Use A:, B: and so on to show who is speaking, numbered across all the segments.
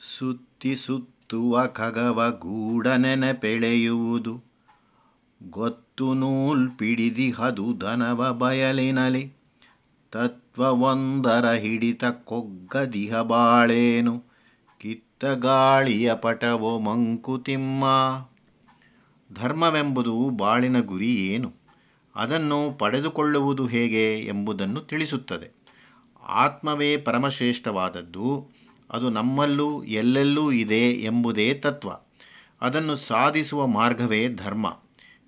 A: ಸುತ್ತಿ ಸುತ್ತುವ ಖಗವ ಗೂಢ ನೆನಪೆಳೆಯುವುದು ಗೊತ್ತು ನೂಲ್ ಪಿಡಿದಿಹದು ಧನವ ಬಯಲಿನಲಿ. ತತ್ವವೊಂದರ ಹಿಡಿತ ಕೊಗ್ಗದಿಹ ಬಾಳೇನು. ಕಿತ್ತ ಗಾಳಿಯ ಪಟವೋ ಮಂಕುತಿಮ್ಮ ಧರ್ಮವೆಂಬುದು ಬಾಳಿನ ಗುರಿ ಏನು? ಅದನ್ನು ಪಡೆದುಕೊಳ್ಳುವುದು ಹೇಗೆ ಎಂಬುದನ್ನು ತಿಳಿಸುತ್ತದೆ. ಆತ್ಮವೇ ಪರಮಶ್ರೇಷ್ಠವಾದದ್ದು. ಅದು ನಮ್ಮಲ್ಲೂ ಎಲ್ಲೆಲ್ಲೂ ಇದೆ ಎಂಬುದೇ ತತ್ವ. ಅದನ್ನು ಸಾಧಿಸುವ ಮಾರ್ಗವೇ ಧರ್ಮ.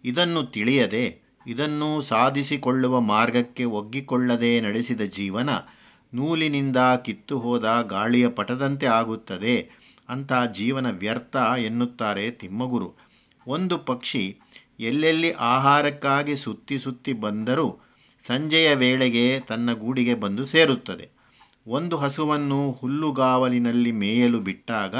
A: ಇದನ್ನು ತಿಳಿಯದೆ, ಇದನ್ನು ಸಾಧಿಸಿಕೊಳ್ಳುವ ಮಾರ್ಗಕ್ಕೆ ಒಗ್ಗಿಕೊಳ್ಳದೆ ನಡೆಸಿದ ಜೀವನ ನೂಲಿನಿಂದ ಕಿತ್ತು ಹೋದ ಗಾಳಿಯ ಪಟದಂತೆ ಆಗುತ್ತದೆ ಅಂತ ಜೀವನ ವ್ಯರ್ಥ ಎನ್ನುತ್ತಾರೆ ತಿಮ್ಮಗುರು. ಒಂದು ಪಕ್ಷಿ ಎಲ್ಲೆಲ್ಲಿ ಆಹಾರಕ್ಕಾಗಿ ಸುತ್ತಿ ಸುತ್ತಿ ಬಂದರೂ ಸಂಜೆಯ ವೇಳೆಗೆ ತನ್ನ ಗೂಡಿಗೆ ಬಂದು ಸೇರುತ್ತದೆ. ಒಂದು ಹಸುವನ್ನು ಹುಲ್ಲುಗಾವಲಿನಲ್ಲಿ ಮೇಯಲು ಬಿಟ್ಟಾಗ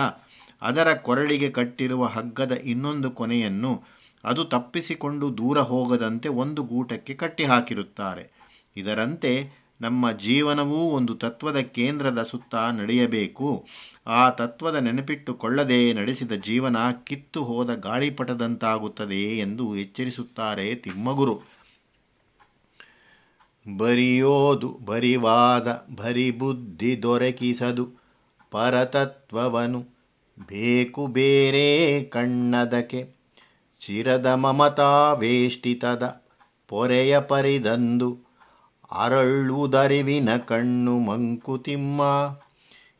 A: ಅದರ ಕೊರಳಿಗೆ ಕಟ್ಟಿರುವ ಹಗ್ಗದ ಇನ್ನೊಂದು ಕೊನೆಯನ್ನು ಅದು ತಪ್ಪಿಸಿಕೊಂಡು ದೂರ ಹೋಗದಂತೆ ಒಂದು ಗೂಟಕ್ಕೆ ಕಟ್ಟಿಹಾಕಿರುತ್ತಾರೆ. ಇದರಂತೆ ನಮ್ಮ ಜೀವನವೂ ಒಂದು ತತ್ವದ ಕೇಂದ್ರದ ಸುತ್ತ ನಡೆಯಬೇಕು. ಆ ತತ್ವದ ನೆನಪಿಟ್ಟುಕೊಳ್ಳದೆ ನಡೆಸಿದ ಜೀವನ ಕಿತ್ತು ಹೋದ ಗಾಳಿಪಟದಂತಾಗುತ್ತದೆ ಎಂದು ಎಚ್ಚರಿಸುತ್ತಾರೆ ತಿಮ್ಮಗುರು. ಬರಿಯೋದು, ಬರಿವಾದ ಬರಿ ಬುದ್ಧಿ ದೊರಕಿಸದು. ಪರತತ್ವವನು ಬೇಕು ಬೇರೆ ಕಣ್ಣದಕೆ ಚಿರದ ಮಮತಾವೇಷ್ಟಿತದ ಪೊರೆಯ ಪರಿದಂದು. ಅರಳುವುದರಿವಿನ ಕಣ್ಣು ಮಂಕುತಿಮ್ಮ.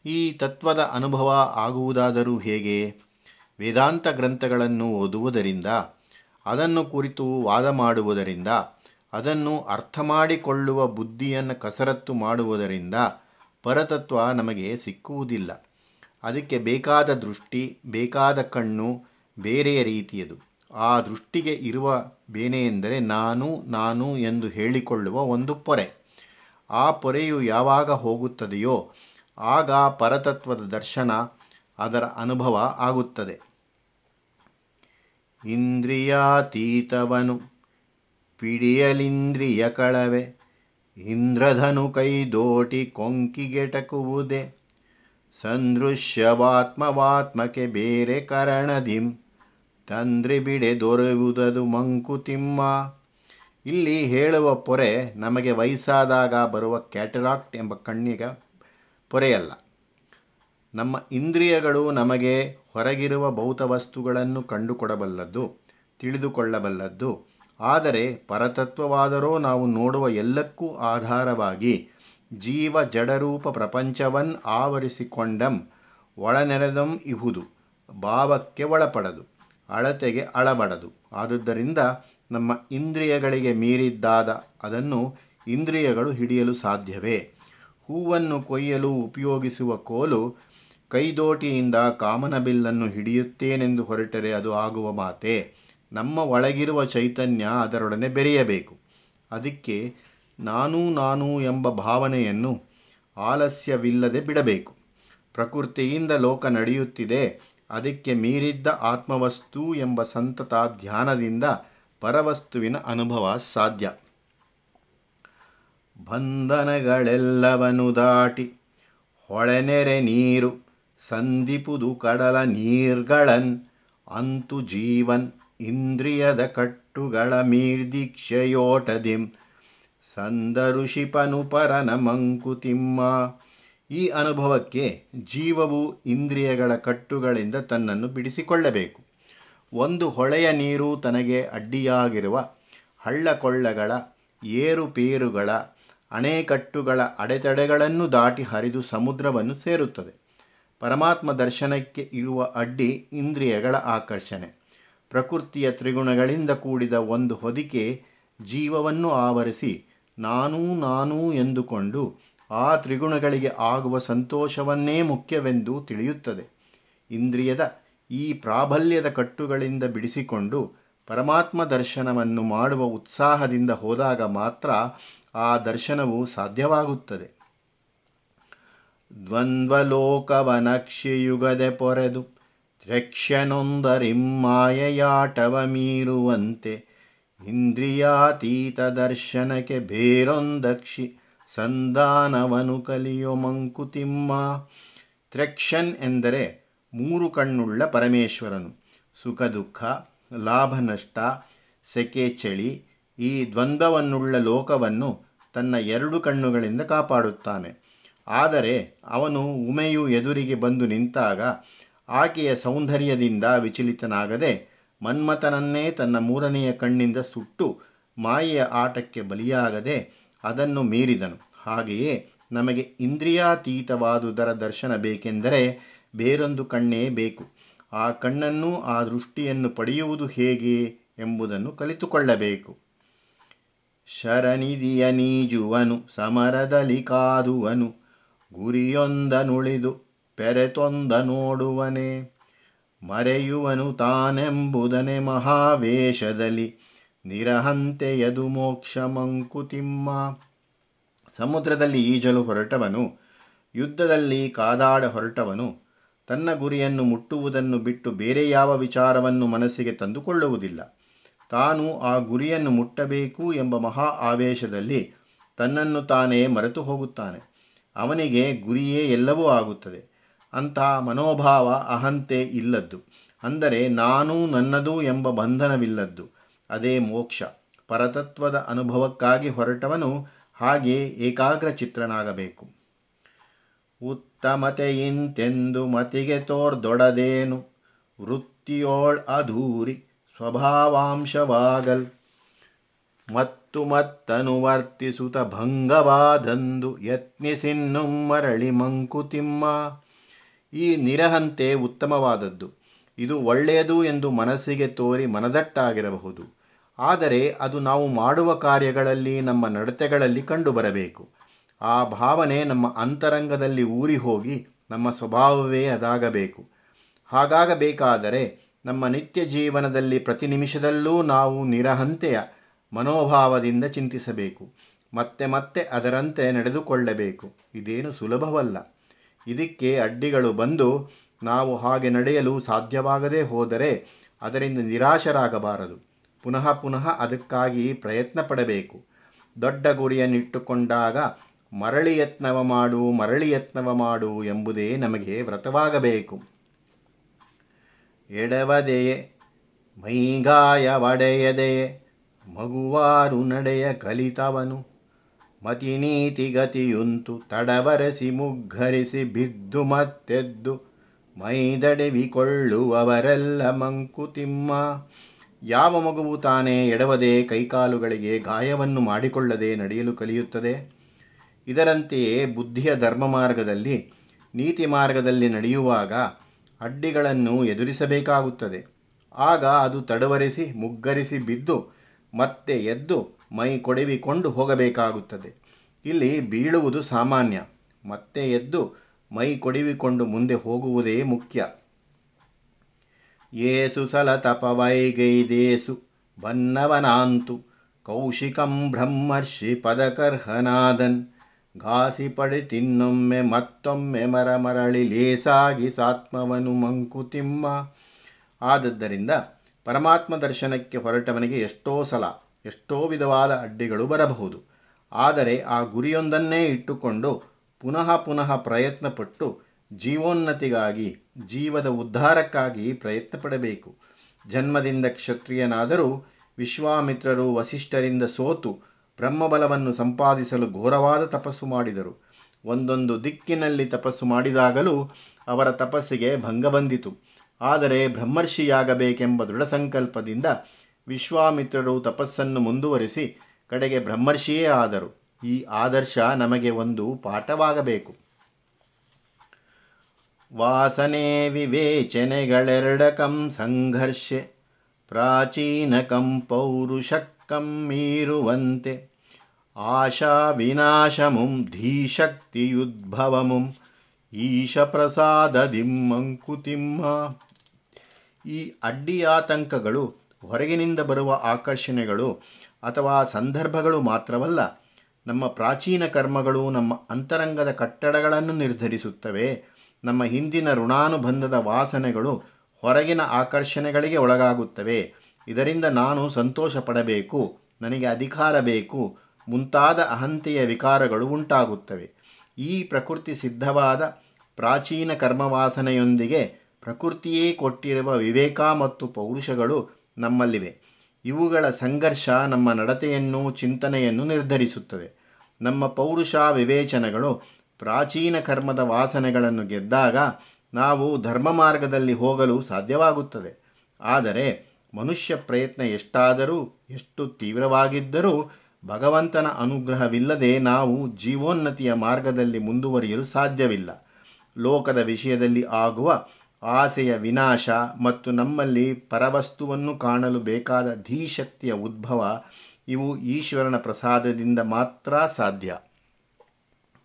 A: ಈ ತತ್ವದ ಅನುಭವ ಆಗುವುದಾದರೂ ಹೇಗೆ? ವೇದಾಂತ ಗ್ರಂಥಗಳನ್ನು ಓದುವುದರಿಂದ, ಅದನ್ನು ಕುರಿತು ವಾದ ಮಾಡುವುದರಿಂದ ಅದನ್ನು ಅರ್ಥ ಮಾಡಿಕೊಳ್ಳುವ ಬುದ್ಧಿಯನ್ನು ಕಸರತ್ತು ಮಾಡುವುದರಿಂದ ಪರತತ್ವ ನಮಗೆ ಸಿಕ್ಕುವುದಿಲ್ಲ. ಅದಕ್ಕೆ ಬೇಕಾದ ದೃಷ್ಟಿ, ಬೇಕಾದ ಕಣ್ಣು ಬೇರೆಯ ರೀತಿಯದು. ಆ ದೃಷ್ಟಿಗೆ ಇರುವ ಬೇನೆ ಎಂದರೆ ನಾನು ನಾನು ಎಂದು ಹೇಳಿಕೊಳ್ಳುವ ಒಂದು ಪೊರೆ. ಆ ಪೊರೆಯು ಯಾವಾಗ ಹೋಗುತ್ತದೆಯೋ ಆಗ ಪರತತ್ವದ ದರ್ಶನ ಅದರ ಅನುಭವ ಆಗುತ್ತದೆ. ಇಂದ್ರಿಯಾತೀತವನು ಪಿಡಿಯಲಿಂದ್ರಿಯ ಕಳವೆ ಇಂದ್ರಧನು ಕೈದೋಟಿ ಕೊಂಕಿಗೆಟಕುವುದೇ ಸಂದೃಶ್ಯವಾತ್ಮವಾತ್ಮಕ್ಕೆ ಬೇರೆ ಕರಣದಿಂ. ತಂದ್ರಿ ಬಿಡೆ ದೊರೆಯುವುದದು ಮಂಕುತಿಮ್ಮ ಇಲ್ಲಿ ಹೇಳುವ ಪೊರೆ ನಮಗೆ ವಯಸ್ಸಾದಾಗ ಬರುವ ಕ್ಯಾಟರಾಕ್ಟ್ ಎಂಬ ಕಣ್ಣಿಗ ಪೊರೆಯಲ್ಲ. ನಮ್ಮ ಇಂದ್ರಿಯಗಳು ನಮಗೆ ಹೊರಗಿರುವ ಭೌತ ವಸ್ತುಗಳನ್ನು ಕಂಡುಕೊಡಬಲ್ಲದ್ದು, ತಿಳಿದುಕೊಳ್ಳಬಲ್ಲದ್ದು ಆದರೆ ಪರತತ್ವವಾದರೋ ನಾವು ನೋಡುವ ಎಲ್ಲಕ್ಕೂ ಆಧಾರವಾಗಿ ಜೀವ ಜಡರೂಪ ಪ್ರಪಂಚವನ್ ಆವರಿಸಿಕೊಂಡಂ ಒಳನೆರೆದಂ ಇಹುದು, ಭಾವಕ್ಕೆ ಒಳಪಡದು, ಅಳತೆಗೆ ಅಳಬಡದು ಆದುದರಿಂದ ನಮ್ಮ ಇಂದ್ರಿಯಗಳಿಗೆ ಮೀರಿದ್ದಾದ ಅದನ್ನು ಇಂದ್ರಿಯಗಳು ಹಿಡಿಯಲು ಸಾಧ್ಯವೇ? ಹೂವನ್ನು ಕೊಯ್ಯಲು ಉಪಯೋಗಿಸುವ ಕೋಲು ಕೈದೋಟಿಯಿಂದ ಕಾಮನಬಿಲ್ಲನ್ನು ಹಿಡಿಯುತ್ತೇನೆಂದು ಹೊರಟರೆ ಅದು ಆಗುವ ಮಾತೆ? ನಮ್ಮ ಒಳಗಿರುವ ಚೈತನ್ಯ ಅದರೊಡನೆ ಬೆರೆಯಬೇಕು. ಅದಕ್ಕೆ ನಾನು ನಾನು ಎಂಬ ಭಾವನೆಯನ್ನು ಆಲಸ್ಯವಿಲ್ಲದೆ ಬಿಡಬೇಕು. ಪ್ರಕೃತಿಯಿಂದ ಲೋಕ ನಡೆಯುತ್ತಿದೆ, ಅದಕ್ಕೆ ಮೀರಿದ್ದ ಆತ್ಮವಸ್ತು ಎಂಬ ಸಂತತ ಧ್ಯಾನದಿಂದ ಪರವಸ್ತುವಿನ ಅನುಭವ ಸಾಧ್ಯ. ಬಂಧನಗಳೆಲ್ಲವನು ದಾಟಿ ಹೊಳೆನೆರೆ ನೀರು ಸಂದಿಪುದು ಕಡಲ ನೀರ್ಗಳನ್ ಅಂತು ಜೀವನ್ ಇಂದ್ರಿಯದ ಕಟ್ಟುಗಳ ಮೀರ್ದೀಕ್ಷೆಯೋಟದಿಂ ಸಂದರುಷಿಪನು ಪರನ ಮಂಕುತಿಮ್ಮ. ಈ ಅನುಭವಕ್ಕೆ ಜೀವವು ಇಂದ್ರಿಯಗಳ ಕಟ್ಟುಗಳಿಂದ ತನ್ನನ್ನು ಬಿಡಿಸಿಕೊಳ್ಳಬೇಕು. ಒಂದು ಹೊಳೆಯ ನೀರು ತನಗೆ ಅಡ್ಡಿಯಾಗಿರುವ ಹಳ್ಳಕೊಳ್ಳಗಳ, ಏರುಪೇರುಗಳ, ಅಣೆಕಟ್ಟುಗಳ ಅಡೆತಡೆಗಳನ್ನು ದಾಟಿ ಹರಿದು ಸಮುದ್ರವನ್ನು ಸೇರುತ್ತದೆ. ಪರಮಾತ್ಮ ದರ್ಶನಕ್ಕೆ ಇರುವ ಅಡ್ಡಿ ಇಂದ್ರಿಯಗಳ ಆಕರ್ಷಣೆ. ಪ್ರಕೃತಿಯ ತ್ರಿಗುಣಗಳಿಂದ ಕೂಡಿದ ಒಂದು ಹೊದಿಕೆ ಜೀವವನ್ನು ಆವರಿಸಿ ನಾನೂ ನಾನೂ ಎಂದುಕೊಂಡು ಆ ತ್ರಿಗುಣಗಳಿಗೆ ಆಗುವ ಸಂತೋಷವನ್ನೇ ಮುಖ್ಯವೆಂದು ತಿಳಿಯುತ್ತದೆ. ಇಂದ್ರಿಯದ ಈ ಪ್ರಾಬಲ್ಯದ ಕಟ್ಟುಗಳಿಂದ ಬಿಡಿಸಿಕೊಂಡು ಪರಮಾತ್ಮ ದರ್ಶನವನ್ನು ಮಾಡುವ ಉತ್ಸಾಹದಿಂದ ಹೋದಾಗ ಮಾತ್ರ ಆ ದರ್ಶನವು ಸಾಧ್ಯವಾಗುತ್ತದೆ. ದ್ವಂದ್ವಲೋಕವನಕ್ಷಿಯುಗದೆ ಪೊರೆದು ದ್ರಕ್ಷ್ಯನೊಂದರಿಮ್ಮಾಯಯಾಟವ ಮೀರುವಂತೆ ಇಂದ್ರಿಯಾತೀತ ದರ್ಶನಕ್ಕೆ ಬೇರೊಂದಕ್ಷಿ ಸಂಧಾನವನು ಕಲಿಯೋ ಮಂಕುತಿಮ್ಮ. ತ್ರೆಕ್ಷನ್ ಎಂದರೆ ಮೂರು ಕಣ್ಣುಳ್ಳ ಪರಮೇಶ್ವರನು. ಸುಖ, ದುಃಖ, ಲಾಭ, ನಷ್ಟ, ಸೆಕೆ, ಚಳಿ ಈ ದ್ವಂದ್ವವನ್ನುಳ್ಳ ಲೋಕವನ್ನು ತನ್ನ ಎರಡು ಕಣ್ಣುಗಳಿಂದ ಕಾಪಾಡುತ್ತಾನೆ. ಆದರೆ ಅವನು ಉಮೆಯು ಎದುರಿಗೆ ಬಂದು ನಿಂತಾಗ ಆಕೆಯ ಸೌಂದರ್ಯದಿಂದ ವಿಚಲಿತನಾಗದೆ ಮನ್ಮಥನನ್ನೇ ತನ್ನ ಮೂರನೆಯ ಕಣ್ಣಿಂದ ಸುಟ್ಟು ಮಾಯೆಯ ಆಟಕ್ಕೆ ಬಲಿಯಾಗದೆ ಅದನ್ನು ಮೀರಿದನು. ಹಾಗೆಯೇ ನಮಗೆ ಇಂದ್ರಿಯಾತೀತವಾದುದರ ದರ್ಶನ ಬೇಕೆಂದರೆ ಬೇರೊಂದು ಕಣ್ಣೇ ಬೇಕು. ಆ ಕಣ್ಣನ್ನು, ಆ ದೃಷ್ಟಿಯನ್ನು ಪಡೆಯುವುದು ಹೇಗೆ ಎಂಬುದನ್ನು ಕಲಿತುಕೊಳ್ಳಬೇಕು. ಶರನಿಧಿಯ ನೀಜುವನು ಸಮರದಲ್ಲಿ ಕಾದುವನು, ಗುರಿಯೊಂದನುಳಿದು ಪೆರೆತೊಂದ ನೋಡುವನೆ, ಮರೆಯುವನು ತಾನೆಂಬುದನೆ ಮಹಾವೇಶದಲ್ಲಿ ನಿರಹಂತೆಯದು ಮೋಕ್ಷ ಮಂಕುತಿಮ್ಮ. ಸಮುದ್ರದಲ್ಲಿ ಈಜಲು ಹೊರಟವನು, ಯುದ್ಧದಲ್ಲಿ ಕಾದಾಡ ಹೊರಟವನು, ತನ್ನ ಗುರಿಯನ್ನು ಮುಟ್ಟುವುದನ್ನು ಬಿಟ್ಟು ಬೇರೆ ಯಾವ ವಿಚಾರವನ್ನು ಮನಸ್ಸಿಗೆ ತಂದುಕೊಳ್ಳುವುದಿಲ್ಲ. ತಾನು ಆ ಗುರಿಯನ್ನು ಮುಟ್ಟಬೇಕು ಎಂಬ ಮಹಾ ಆವೇಶದಲ್ಲಿ ತನ್ನನ್ನು ತಾನೇ ಮರೆತು ಹೋಗುತ್ತಾನೆ. ಅವನಿಗೆ ಗುರಿಯೇ ಎಲ್ಲವೂ ಆಗುತ್ತದೆ. ಅಂತಹ ಮನೋಭಾವ ಅಹಂತೆ ಇಲ್ಲದ್ದು. ಅಂದರೆ ನಾನು ನನ್ನದು ಎಂಬ ಬಂಧನವಿಲ್ಲದ್ದು. ಅದೇ ಮೋಕ್ಷ. ಪರತತ್ವದ ಅನುಭವಕ್ಕಾಗಿ ಹೊರಟವನು ಹಾಗೆ ಏಕಾಗ್ರ ಚಿತ್ರನಾಗಬೇಕು ಉತ್ತಮತೆಯಿಂತೆಂದು ಮತಿಗೆ ತೋರ್ದೊಡದೇನು? ವೃತ್ತಿಯೋಳ್ ಅಧೂರಿ ಸ್ವಭಾವಾಂಶವಾಗಲ್. ಮತ್ತು ಮತ್ತನು ವರ್ತಿಸುತ್ತ ಭಂಗವಾದಂದು ಯತ್ನಿಸಿನ್ನು ಮರಳಿ ಮಂಕುತಿಮ್ಮ. ಈ ನಿರಹಂತೆ ಉತ್ತಮವಾದದ್ದು. ಇದು ಒಳ್ಳೆಯದು ಎಂದು ಮನಸ್ಸಿಗೆ ತೋರಿ ಮನದಟ್ಟಾಗಿರಬಹುದು. ಆದರೆ ಅದು ನಾವು ಮಾಡುವ ಕಾರ್ಯಗಳಲ್ಲಿ, ನಮ್ಮ ನಡತೆಗಳಲ್ಲಿ ಕಂಡುಬರಬೇಕು. ಆ ಭಾವನೆ ನಮ್ಮ ಅಂತರಂಗದಲ್ಲಿ ಊರಿ ಹೋಗಿ ನಮ್ಮ ಸ್ವಭಾವವೇ ಅದಾಗಬೇಕು. ಹಾಗಾಗಬೇಕಾದರೆ ನಮ್ಮ ನಿತ್ಯ ಜೀವನದಲ್ಲಿ ಪ್ರತಿ ನಿಮಿಷದಲ್ಲೂ ನಾವು ನಿರಹಂತೆಯ ಮನೋಭಾವದಿಂದ ಚಿಂತಿಸಬೇಕು. ಮತ್ತೆ ಮತ್ತೆ ಅದರಂತೆ ನಡೆದುಕೊಳ್ಳಬೇಕು. ಇದೇನು ಸುಲಭವಲ್ಲ. ಇದಕ್ಕೆ ಅಡ್ಡಿಗಳು ಬಂದು ನಾವು ಹಾಗೆ ನಡೆಯಲು ಸಾಧ್ಯವಾಗದೇ ಹೋದರೆ ಅದರಿಂದ ನಿರಾಶರಾಗಬಾರದು. ಪುನಃ ಪುನಃ ಅದಕ್ಕಾಗಿ ಪ್ರಯತ್ನ ಪಡಬೇಕು ದೊಡ್ಡ ಗುರಿಯನ್ನಿಟ್ಟುಕೊಂಡಾಗ ಮರಳಿ ಯತ್ನವ ಮಾಡು, ಮರಳಿ ಯತ್ನವ ಮಾಡು ಎಂಬುದೇ ನಮಗೆ ವ್ರತವಾಗಬೇಕು. ಎಡವದೆಯೇ ಮೈಗಾಯವಡೆಯದೆಯೇ ಮಗುವಾರು ನಡೆಯ ಕಲಿತವನು. ಮತಿನೀತಿ ಗತಿಯುಂತು ತಡವರಸಿ ಮುಗ್ಗರಿಸಿ ಬಿದ್ದು ಮತ್ತೆದ್ದು, ಮೈದಡೆವಿಕೊಳ್ಳುವವರೆಲ್ಲ ಮಂಕುತಿಮ್ಮ. ಯಾವ ಮಗುವು ತಾನೇ ಎಡವದೆ ಕೈಕಾಲುಗಳಿಗೆ ಗಾಯವನ್ನು ಮಾಡಿಕೊಳ್ಳದೆ ನಡೆಯಲು ಕಲಿಯುತ್ತದೆ? ಇದರಂತೆಯೇ ಬುದ್ಧಿಯ ಧರ್ಮ ಮಾರ್ಗದಲ್ಲಿ, ನೀತಿ ಮಾರ್ಗದಲ್ಲಿ ನಡೆಯುವಾಗ ಅಡ್ಡಿಗಳನ್ನು ಎದುರಿಸಬೇಕಾಗುತ್ತದೆ. ಆಗ ಅದು ತಡವರಿಸಿ, ಮುಗ್ಗರಿಸಿ ಬಿದ್ದು, ಮತ್ತೆ ಎದ್ದು ಮೈ ಕೊಡವಿಕೊಂಡು ಹೋಗಬೇಕಾಗುತ್ತದೆ. ಇಲ್ಲಿ ಬೀಳುವುದು ಸಾಮಾನ್ಯ. ಮತ್ತೆ ಎದ್ದು ಮೈ ಕೊಡಿವಿಕೊಂಡು ಮುಂದೆ ಹೋಗುವುದೇ ಮುಖ್ಯ. ಏಸು ಸಲ ತಪವೈಗೈದೇಸು ಬನ್ನವನಾಂತು, ಕೌಶಿಕಂ ಬ್ರಹ್ಮರ್ಷಿ ಪದಕರ್ಹನಾದನ್, ಘಾಸಿ ಪಡೆ ತಿನ್ನೊಮ್ಮೆ ಮತ್ತೊಮ್ಮೆ ಮರಮರಳಿ ಲೇಸಾಗಿ ಸಾತ್ಮವನು ಮಂಕುತಿಮ್ಮ. ಆದದ್ದರಿಂದ ಪರಮಾತ್ಮ ದರ್ಶನಕ್ಕೆ ಹೊರಟವನಿಗೆ ಎಷ್ಟೋ ಸಲ ಎಷ್ಟೋ ವಿಧವಾದ ಅಡ್ಡಿಗಳು ಬರಬಹುದು. ಆದರೆ ಆ ಗುರಿಯೊಂದನ್ನೇ ಇಟ್ಟುಕೊಂಡು ಪುನಃ ಪುನಃ ಪ್ರಯತ್ನಪಟ್ಟು ಜೀವೋನ್ನತಿಗಾಗಿ, ಜೀವದ ಉದ್ಧಾರಕ್ಕಾಗಿ ಪ್ರಯತ್ನ ಪಡಬೇಕು ಜನ್ಮದಿಂದ ಕ್ಷತ್ರಿಯನಾದರೂ ವಿಶ್ವಾಮಿತ್ರರು ವಸಿಷ್ಠರಿಂದ ಸೋತು ಬ್ರಹ್ಮಬಲವನ್ನು ಸಂಪಾದಿಸಲು ಘೋರವಾದ ತಪಸ್ಸು ಮಾಡಿದರು. ಒಂದೊಂದು ದಿಕ್ಕಿನಲ್ಲಿ ತಪಸ್ಸು ಮಾಡಿದಾಗಲೂ ಅವರ ತಪಸ್ಸಿಗೆ ಭಂಗ ಬಂದಿತು. ಆದರೆ ಬ್ರಹ್ಮರ್ಷಿಯಾಗಬೇಕೆಂಬ ದೃಢ ಸಂಕಲ್ಪದಿಂದ ವಿಶ್ವಾಮಿತ್ರರು ತಪಸ್ಸನ್ನು ಮುಂದುವರಿಸಿ ಕಡೆಗೆ ಬ್ರಹ್ಮರ್ಷಿಯೇ ಆದರು. ಈ ಆದರ್ಶ ನಮಗೆ ಒಂದು ಪಾಠವಾಗಬೇಕು. ವಾಸನೆ ವಿವೇಚನೆಗಳೆರಡಕಂ ಸಂಘರ್ಷೆ ಪ್ರಾಚೀನಕಂ ಪೌರುಷಕ್ಕಂ ಮೀರುವಂತೆ, ಆಶಾ ವಿನಾಶಮುಂ ಧೀಶಕ್ತಿಯುದ್ಭವಮುಂ ಈಶ ಪ್ರಸಾದ ಮಂಕುತಿಮ್ಮ ಈ ಅಡ್ಡಿಯಾತಂಕಗಳು ಹೊರಗಿನಿಂದ ಬರುವ ಆಕರ್ಷಣೆಗಳು ಅಥವಾ ಸಂದರ್ಭಗಳು ಮಾತ್ರವಲ್ಲ, ನಮ್ಮ ಪ್ರಾಚೀನ ಕರ್ಮಗಳು ನಮ್ಮ ಅಂತರಂಗದ ಕಟ್ಟಡಗಳನ್ನು ನಿರ್ಧರಿಸುತ್ತವೆ. ನಮ್ಮ ಹಿಂದಿನ ಋಣಾನುಬಂಧದ ವಾಸನೆಗಳು ಹೊರಗಿನ ಆಕರ್ಷಣೆಗಳಿಗೆ ಒಳಗಾಗುತ್ತವೆ. ಇದರಿಂದ ನಾನು ಸಂತೋಷ ಪಡಬೇಕು ನನಗೆ ಅಧಿಕಾರ ಬೇಕು, ಮುಂತಾದ ಅಹಂತೆಯ ವಿಕಾರಗಳು ಉಂಟಾಗುತ್ತವೆ. ಈ ಪ್ರಕೃತಿ ಸಿದ್ಧವಾದ ಪ್ರಾಚೀನ ಕರ್ಮವಾಸನೆಯೊಂದಿಗೆ ಪ್ರಕೃತಿಯೇ ಕೊಟ್ಟಿರುವ ವಿವೇಕ ಮತ್ತು ಪೌರುಷಗಳು ನಮ್ಮಲ್ಲಿವೆ. ಇವುಗಳ ಸಂಘರ್ಷ ನಮ್ಮ ನಡತೆಯನ್ನು, ಚಿಂತನೆಯನ್ನು ನಿರ್ಧರಿಸುತ್ತದೆ. ನಮ್ಮ ಪೌರುಷ ವಿವೇಚನೆಗಳು ಪ್ರಾಚೀನ ಕರ್ಮದ ವಾಸನೆಗಳನ್ನು ಗೆದ್ದಾಗ ನಾವು ಧರ್ಮ ಮಾರ್ಗದಲ್ಲಿ ಹೋಗಲು ಸಾಧ್ಯವಾಗುತ್ತದೆ. ಆದರೆ ಮನುಷ್ಯ ಪ್ರಯತ್ನ ಎಷ್ಟಾದರೂ, ಎಷ್ಟು ತೀವ್ರವಾಗಿದ್ದರೂ ಭಗವಂತನ ಅನುಗ್ರಹವಿಲ್ಲದೆ ನಾವು ಜೀವೋನ್ನತಿಯ ಮಾರ್ಗದಲ್ಲಿ ಮುಂದುವರಿಯಲು ಸಾಧ್ಯವಿಲ್ಲ. ಲೋಕದ ವಿಷಯದಲ್ಲಿ ಆಗುವ ಆಸೆಯ ವಿನಾಶ ಮತ್ತು ನಮ್ಮಲ್ಲಿ ಪರವಸ್ತುವನ್ನು ಕಾಣಲು ಬೇಕಾದ ಧೀಶಕ್ತಿಯ ಉದ್ಭವ ಇವು ಈಶ್ವರನ ಪ್ರಸಾದದಿಂದ ಮಾತ್ರ ಸಾಧ್ಯ.